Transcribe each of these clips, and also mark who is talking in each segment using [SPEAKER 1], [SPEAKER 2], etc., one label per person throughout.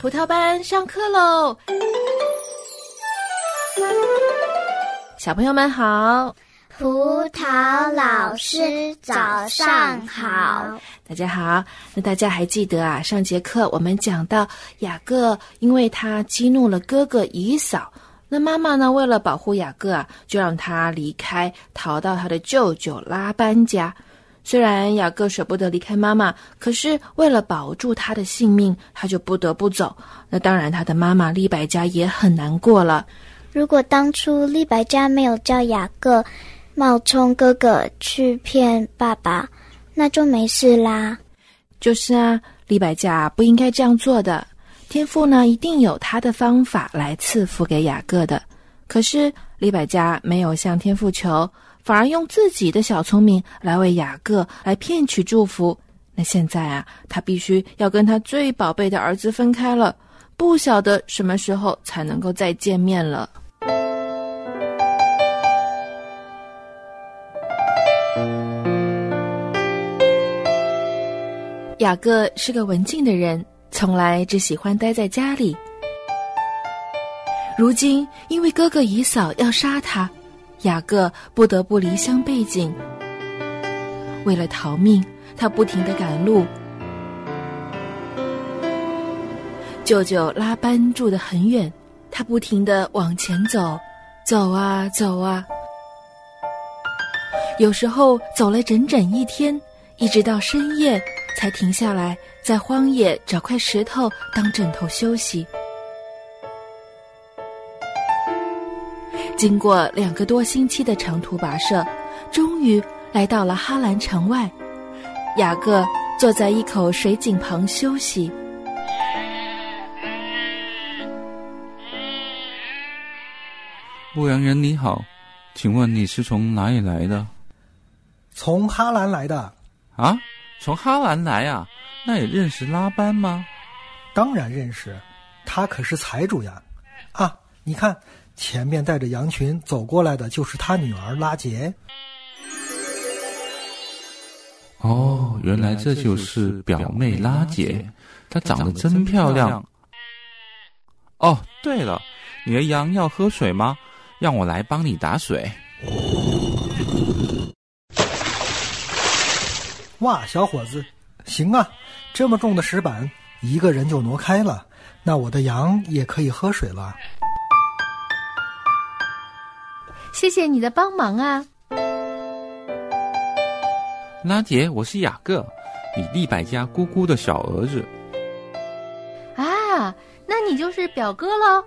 [SPEAKER 1] 葡萄班上课喽！小朋友们好，
[SPEAKER 2] 葡萄老师早上好，
[SPEAKER 1] 大家好。那大家还记得啊？上节课我们讲到雅各，因为他激怒了哥哥以扫，那妈妈呢，为了保护雅各啊，就让他离开，逃到他的舅舅拉班家。虽然雅各舍不得离开妈妈，可是为了保住他的性命，他就不得不走。那当然，他的妈妈利百加也很难过了。
[SPEAKER 2] 如果当初利百加没有叫雅各冒充哥哥去骗爸爸，那就没事啦。
[SPEAKER 1] 就是啊，利百加不应该这样做的。天父呢，一定有他的方法来赐福给雅各的。可是利百加没有向天父求。反而用自己的小聪明来为雅各来骗取祝福。那现在啊，他必须要跟他最宝贝的儿子分开了，不晓得什么时候才能够再见面了。雅各是个文静的人，从来只喜欢待在家里。如今因为哥哥姨嫂要杀他。雅各不得不离乡背井，为了逃命，他不停的赶路。舅舅拉班住得很远，他不停的往前走，走啊走啊，有时候走了整整一天，一直到深夜才停下来，在荒野找块石头当枕头休息。经过两个多星期的长途跋涉，终于来到了哈兰城外。雅各坐在一口水井旁休息。
[SPEAKER 3] 牧羊人你好，请问你是从哪里来的？
[SPEAKER 4] 从哈兰来的。
[SPEAKER 3] 啊，从哈兰来啊？那也认识拉班吗？
[SPEAKER 4] 当然认识，他可是财主呀！啊，你看。前面带着羊群走过来的就是他女儿拉杰。
[SPEAKER 3] 哦，原来这就是表妹拉杰，她长得真漂亮。哦，对了，你的羊要喝水吗？让我来帮你打水。
[SPEAKER 4] 哇，小伙子，行啊，这么重的石板，一个人就挪开了，那我的羊也可以喝水了。
[SPEAKER 1] 谢谢你的帮忙啊，
[SPEAKER 3] 拉杰，我是雅各，你利百家姑姑的小儿子。
[SPEAKER 1] 啊，那你就是表哥喽。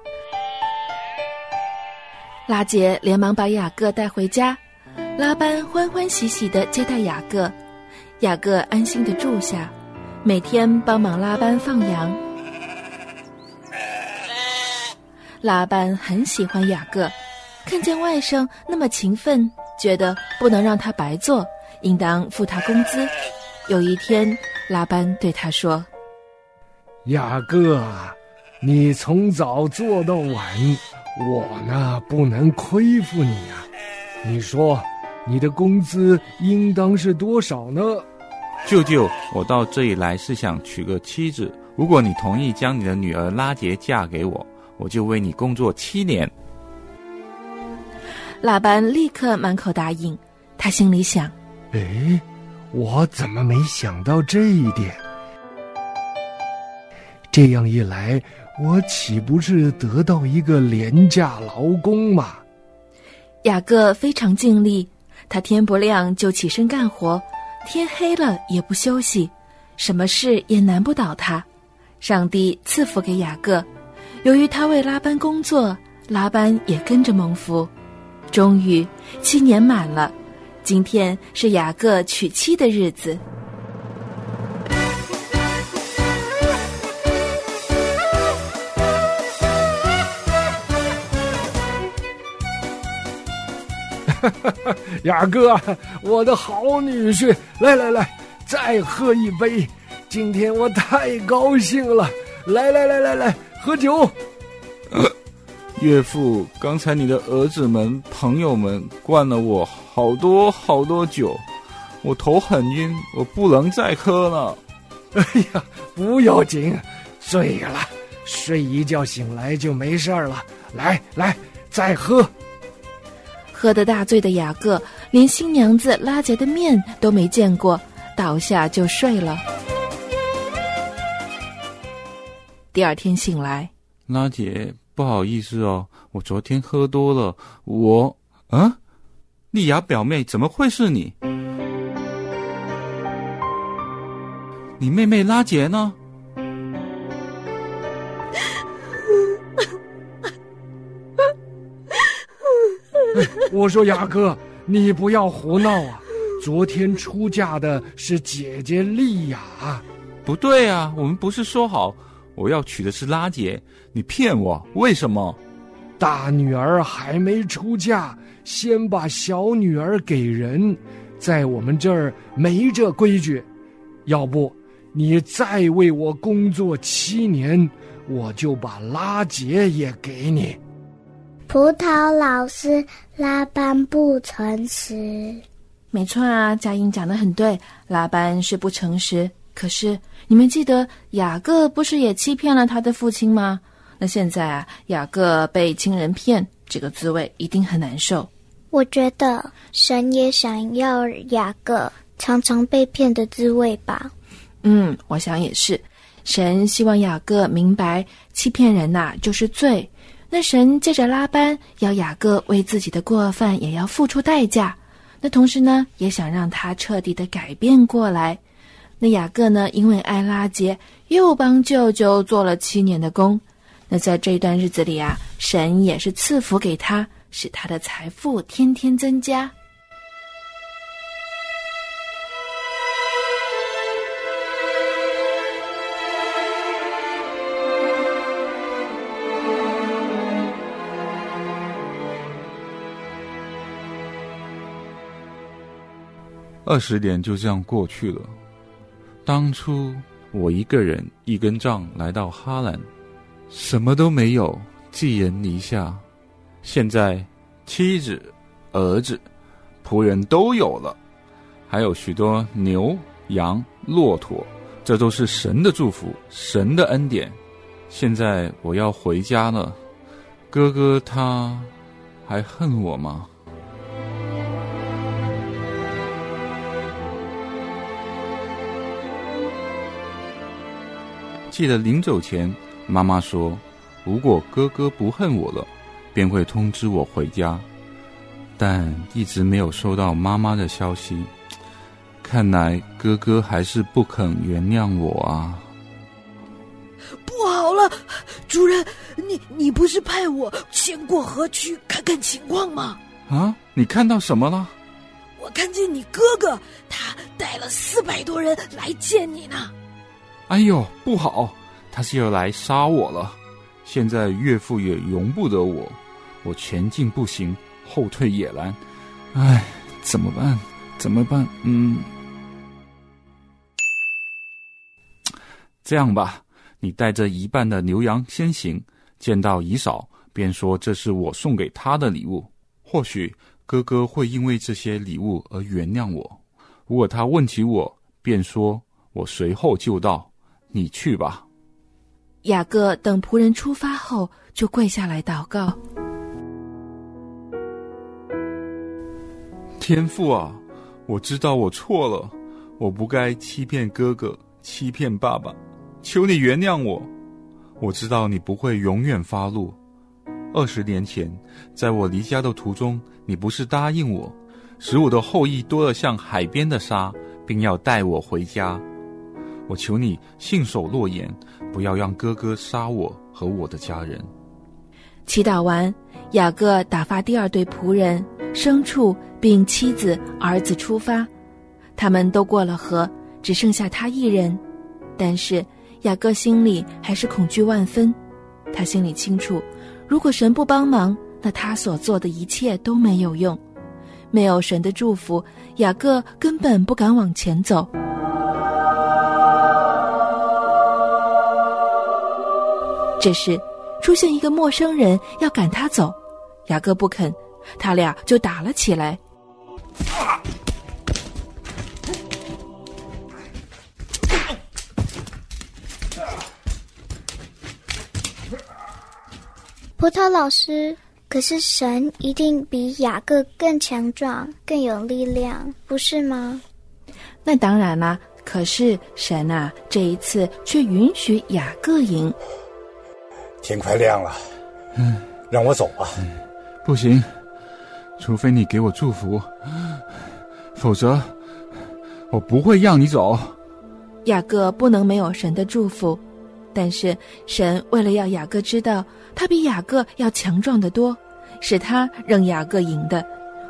[SPEAKER 1] 拉杰连忙把雅各带回家，拉班欢欢喜喜的接待雅各，雅各安心的住下，每天帮忙拉班放羊。拉班很喜欢雅各。看见外甥那么勤奋，觉得不能让他白做，应当付他工资。有一天，拉班对他说：“
[SPEAKER 5] 雅各，你从早做到晚，我呢不能亏负你啊。你说，你的工资应当是多少呢？”
[SPEAKER 3] 舅舅，我到这里来是想娶个妻子。如果你同意将你的女儿拉杰嫁给我，我就为你工作七年。
[SPEAKER 1] 拉班立刻满口答应，他心里想：“
[SPEAKER 5] 哎，我怎么没想到这一点？这样一来，我岂不是得到一个廉价劳工吗？”
[SPEAKER 1] 雅各非常尽力，他天不亮就起身干活，天黑了也不休息，什么事也难不倒他。上帝赐福给雅各，由于他为拉班工作，拉班也跟着蒙福。终于，七年满了，今天是雅各娶妻的日子。
[SPEAKER 5] 哈哈哈！雅各，我的好女婿，来来来，再喝一杯！今天我太高兴了，来来来来来，喝酒。
[SPEAKER 3] 岳父，刚才你的儿子们、朋友们灌了我好多好多酒，我头很晕，我不能再喝了。
[SPEAKER 5] 哎呀，不要紧，醉了，睡一觉醒来就没事儿了。来来，再喝。
[SPEAKER 1] 喝得大醉的雅各连新娘子拉杰的面都没见过，倒下就睡了。第二天醒来，
[SPEAKER 3] 拉姐，不好意思哦，我昨天喝多了。我，啊，丽雅表妹，怎么会是你？你妹妹拉杰呢？
[SPEAKER 5] 我说雅哥，你不要胡闹啊！昨天出嫁的是姐姐丽雅。
[SPEAKER 3] 不对啊，我们不是说好我要娶的是拉杰？你骗我，为什么？
[SPEAKER 5] 大女儿还没出嫁，先把小女儿给人，在我们这儿没这规矩。要不？你再为我工作七年，我就把拉结也给你。
[SPEAKER 2] 葡萄老师拉班不诚实，
[SPEAKER 1] 没错啊，佳音讲的很对，拉班是不诚实。可是你们记得雅各不是也欺骗了他的父亲吗？那现在啊，雅各被亲人骗，这个滋味一定很难受。
[SPEAKER 2] 我觉得神也想要雅各常常被骗的滋味吧。
[SPEAKER 1] 嗯，我想也是。神希望雅各明白，欺骗人呐就是罪。那神借着拉班要雅各为自己的过犯也要付出代价。那同时呢，也想让他彻底的改变过来。那雅各呢，因为爱拉结，又帮舅舅做了七年的工。那在这一段日子里啊，神也是赐福给他，使他的财富天天增加。
[SPEAKER 3] 二十年就这样过去了。当初我一个人一根杖来到哈兰，什么都没有，寄人篱下。现在妻子、儿子、仆人都有了，还有许多牛、羊、骆驼，这都是神的祝福，神的恩典。现在我要回家了，哥哥他还恨我吗？记得临走前，妈妈说：“如果哥哥不恨我了，便会通知我回家。”但一直没有收到妈妈的消息，看来哥哥还是不肯原谅我啊！
[SPEAKER 6] 不好了，主人，你你不是派我先过河去看看情况吗？
[SPEAKER 3] 啊，你看到什么了？
[SPEAKER 6] 我看见你哥哥，他带了四百多人来见你呢。
[SPEAKER 3] 哎呦，不好！他是要来杀我了。现在岳父也容不得我，我前进不行，后退也难。哎，怎么办？怎么办？嗯，这样吧，你带着一半的牛羊先行，见到姨嫂，便说这是我送给他的礼物。或许哥哥会因为这些礼物而原谅我。如果他问起我，便说我随后就到。你去吧。
[SPEAKER 1] 雅各等仆人出发后，就跪下来祷告：“
[SPEAKER 3] 天父啊，我知道我错了，我不该欺骗哥哥，欺骗爸爸，求你原谅我。我知道你不会永远发怒。二十年前，在我离家的途中，你不是答应我，使我的后裔多了像海边的沙，并要带我回家。”我求你信守诺言，不要让哥哥杀我和我的家人。
[SPEAKER 1] 祈祷完，雅各打发第二对仆人、牲畜并妻子、儿子出发，他们都过了河，只剩下他一人。但是雅各心里还是恐惧万分，他心里清楚，如果神不帮忙，那他所做的一切都没有用。没有神的祝福，雅各根本不敢往前走。这时，出现一个陌生人要赶他走，雅各不肯，他俩就打了起来。
[SPEAKER 2] 葡萄老师，可是神一定比雅各更强壮、更有力量，不是吗？
[SPEAKER 1] 那当然啦。可是神啊，这一次却允许雅各赢。
[SPEAKER 7] 天快亮了，嗯，让我走吧。
[SPEAKER 3] 不行，除非你给我祝福，否则我不会让你走。
[SPEAKER 1] 雅各不能没有神的祝福，但是神为了要雅各知道他比雅各要强壮得多，使他让雅各赢的，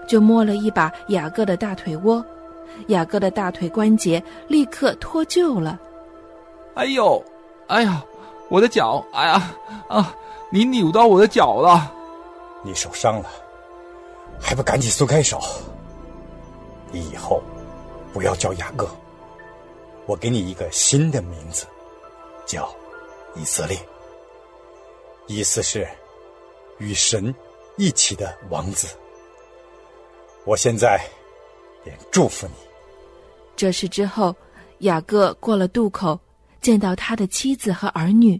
[SPEAKER 1] 就摸了一把雅各的大腿窝。雅各的大腿关节立刻脱臼了。
[SPEAKER 3] 哎呦，哎呀，我的脚！哎呀，啊，你扭到我的脚了！
[SPEAKER 7] 你受伤了，还不赶紧松开手？你以后不要叫雅各，我给你一个新的名字，叫以色列，意思是与神一起的王子。我现在便祝福你。
[SPEAKER 1] 这事之后，雅各过了渡口，见到他的妻子和儿女，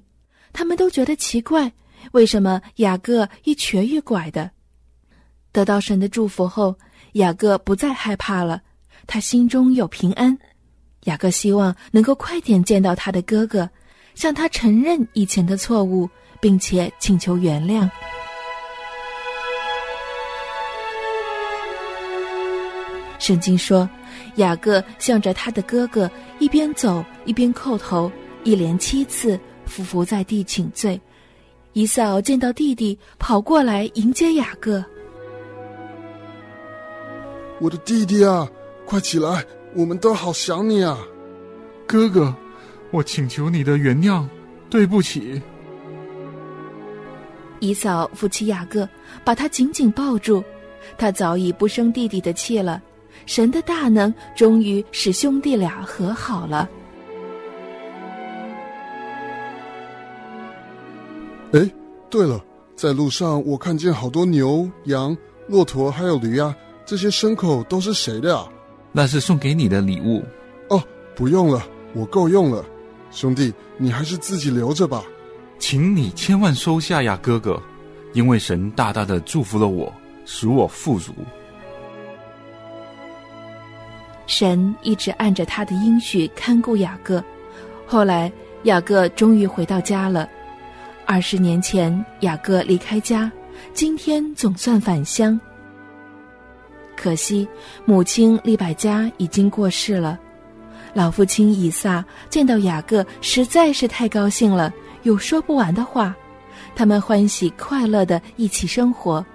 [SPEAKER 1] 他们都觉得奇怪，为什么雅各一瘸一拐的？得到神的祝福后，雅各不再害怕了，他心中有平安。雅各希望能够快点见到他的哥哥，向他承认以前的错误，并且请求原谅。圣经说。雅各向着他的哥哥一边走一边叩头，一连七次伏伏在地请罪。伊扫见到弟弟跑过来迎接雅各，
[SPEAKER 8] 我的弟弟啊，快起来，我们都好想你啊！
[SPEAKER 3] 哥哥，我请求你的原谅，对不起。
[SPEAKER 1] 以扫扶起雅各，把他紧紧抱住，他早已不生弟弟的气了。神的大能终于使兄弟俩和好了。
[SPEAKER 8] 哎，对了，在路上我看见好多牛、羊、骆驼还有驴啊，这些牲口都是谁的啊？
[SPEAKER 3] 那是送给你的礼物。
[SPEAKER 8] 哦，不用了，我够用了。兄弟，你还是自己留着吧。
[SPEAKER 3] 请你千万收下呀，哥哥，因为神大大的祝福了我，使我富足。
[SPEAKER 1] 神一直按着他的应许看顾雅各，后来雅各终于回到家了。二十年前雅各离开家，今天总算返乡。可惜母亲利百加已经过世了，老父亲以撒见到雅各实在是太高兴了，有说不完的话。他们欢喜快乐的一起生活。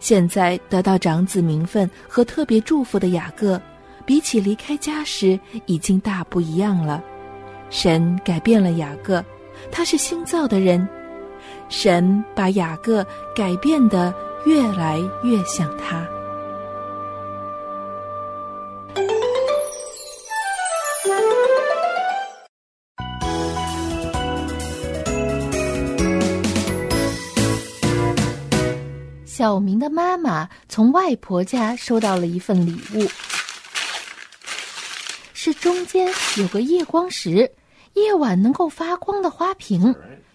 [SPEAKER 1] 现在得到长子名分和特别祝福的雅各。比起离开家时，已经大不一样了。神改变了雅各，他是新造的人。神把雅各改变的越来越像他。小明的妈妈从外婆家收到了一份礼物。是中间有个夜光石，夜晚能够发光的花瓶。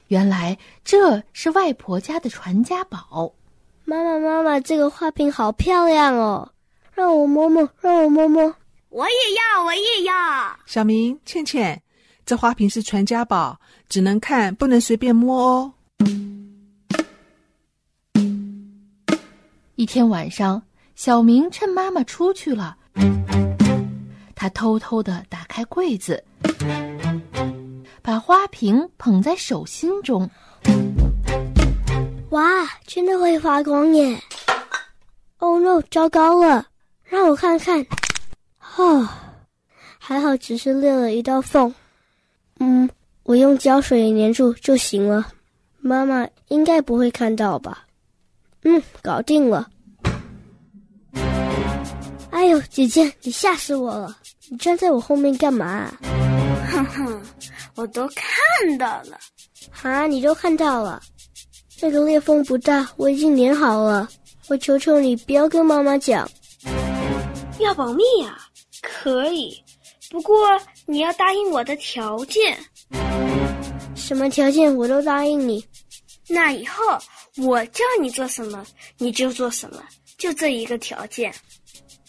[SPEAKER 1] 原来这是外婆家的传家宝。
[SPEAKER 2] 妈妈，妈妈，这个花瓶好漂亮哦！让我摸摸，让我摸摸。
[SPEAKER 9] 我也要，我也要。
[SPEAKER 10] 小明、倩倩，这花瓶是传家宝，只能看，不能随便摸哦。
[SPEAKER 1] 一天晚上，小明趁妈妈出去了。他偷偷的打开柜子，把花瓶捧在手心中。
[SPEAKER 2] 哇，真的会发光耶！Oh no，糟糕了！让我看看。哦，还好只是裂了一道缝。嗯，我用胶水粘住就行了。妈妈应该不会看到吧？嗯，搞定了。哎呦，姐姐，你吓死我了！你站在我后面干嘛？
[SPEAKER 9] 哼哼，我都看到了。
[SPEAKER 2] 啊，你都看到了？那个裂缝不大，我已经粘好了。我求求你，不要跟妈妈讲。
[SPEAKER 9] 要保密啊？可以，不过你要答应我的条件。
[SPEAKER 2] 什么条件我都答应你。
[SPEAKER 9] 那以后我叫你做什么你就做什么，就这一个条件。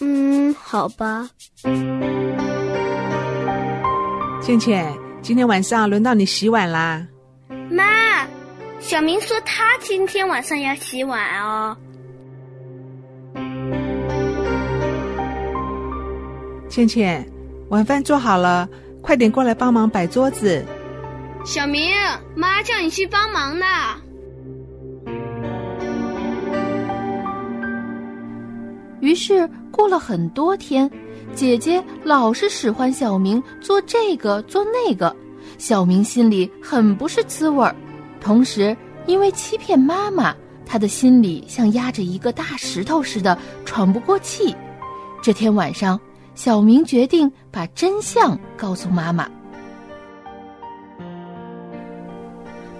[SPEAKER 2] 嗯，好吧。
[SPEAKER 10] 倩倩，今天晚上轮到你洗碗啦。
[SPEAKER 9] 妈，小明说他今天晚上要洗碗哦。
[SPEAKER 10] 倩倩，晚饭做好了，快点过来帮忙摆桌子。
[SPEAKER 9] 小明，妈叫你去帮忙呢。
[SPEAKER 1] 于是过了很多天，姐姐老是使唤小明做这个做那个，小明心里很不是滋味儿。同时，因为欺骗妈妈，他的心里像压着一个大石头似的，喘不过气。这天晚上。小明决定把真相告诉妈妈。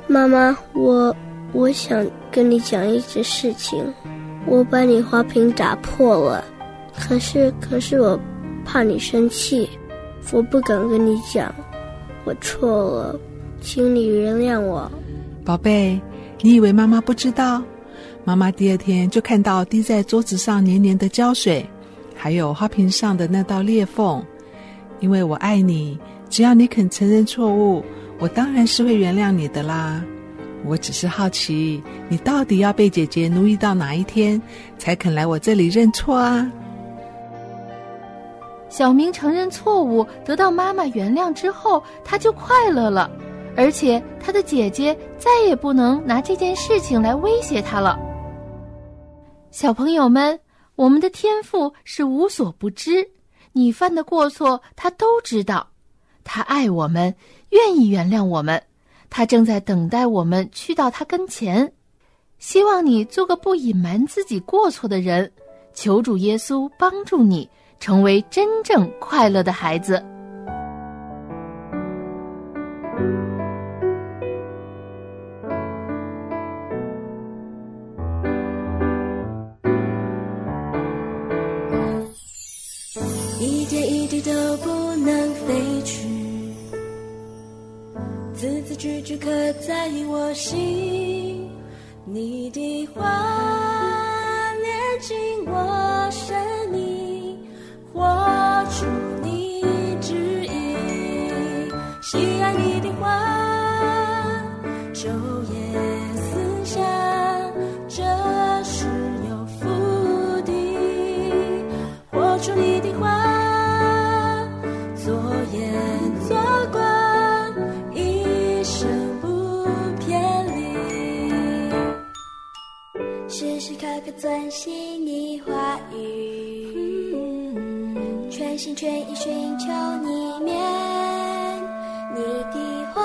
[SPEAKER 2] 妈妈，我我想跟你讲一件事情。我把你花瓶打破了，可是可是我怕你生气，我不敢跟你讲。我错了，请你原谅我。
[SPEAKER 10] 宝贝，你以为妈妈不知道？妈妈第二天就看到滴在桌子上黏黏的胶水。还有花瓶上的那道裂缝，因为我爱你，只要你肯承认错误，我当然是会原谅你的啦。我只是好奇，你到底要被姐姐奴役到哪一天，才肯来我这里认错啊？
[SPEAKER 1] 小明承认错误，得到妈妈原谅之后，他就快乐了，而且他的姐姐再也不能拿这件事情来威胁他了。小朋友们。我们的天赋是无所不知，你犯的过错他都知道，他爱我们，愿意原谅我们，他正在等待我们去到他跟前。希望你做个不隐瞒自己过错的人，求主耶稣帮助你成为真正快乐的孩子。
[SPEAKER 11] 刻在我心，你的话念进我遵循你话语，全心全意寻求你面，你的话，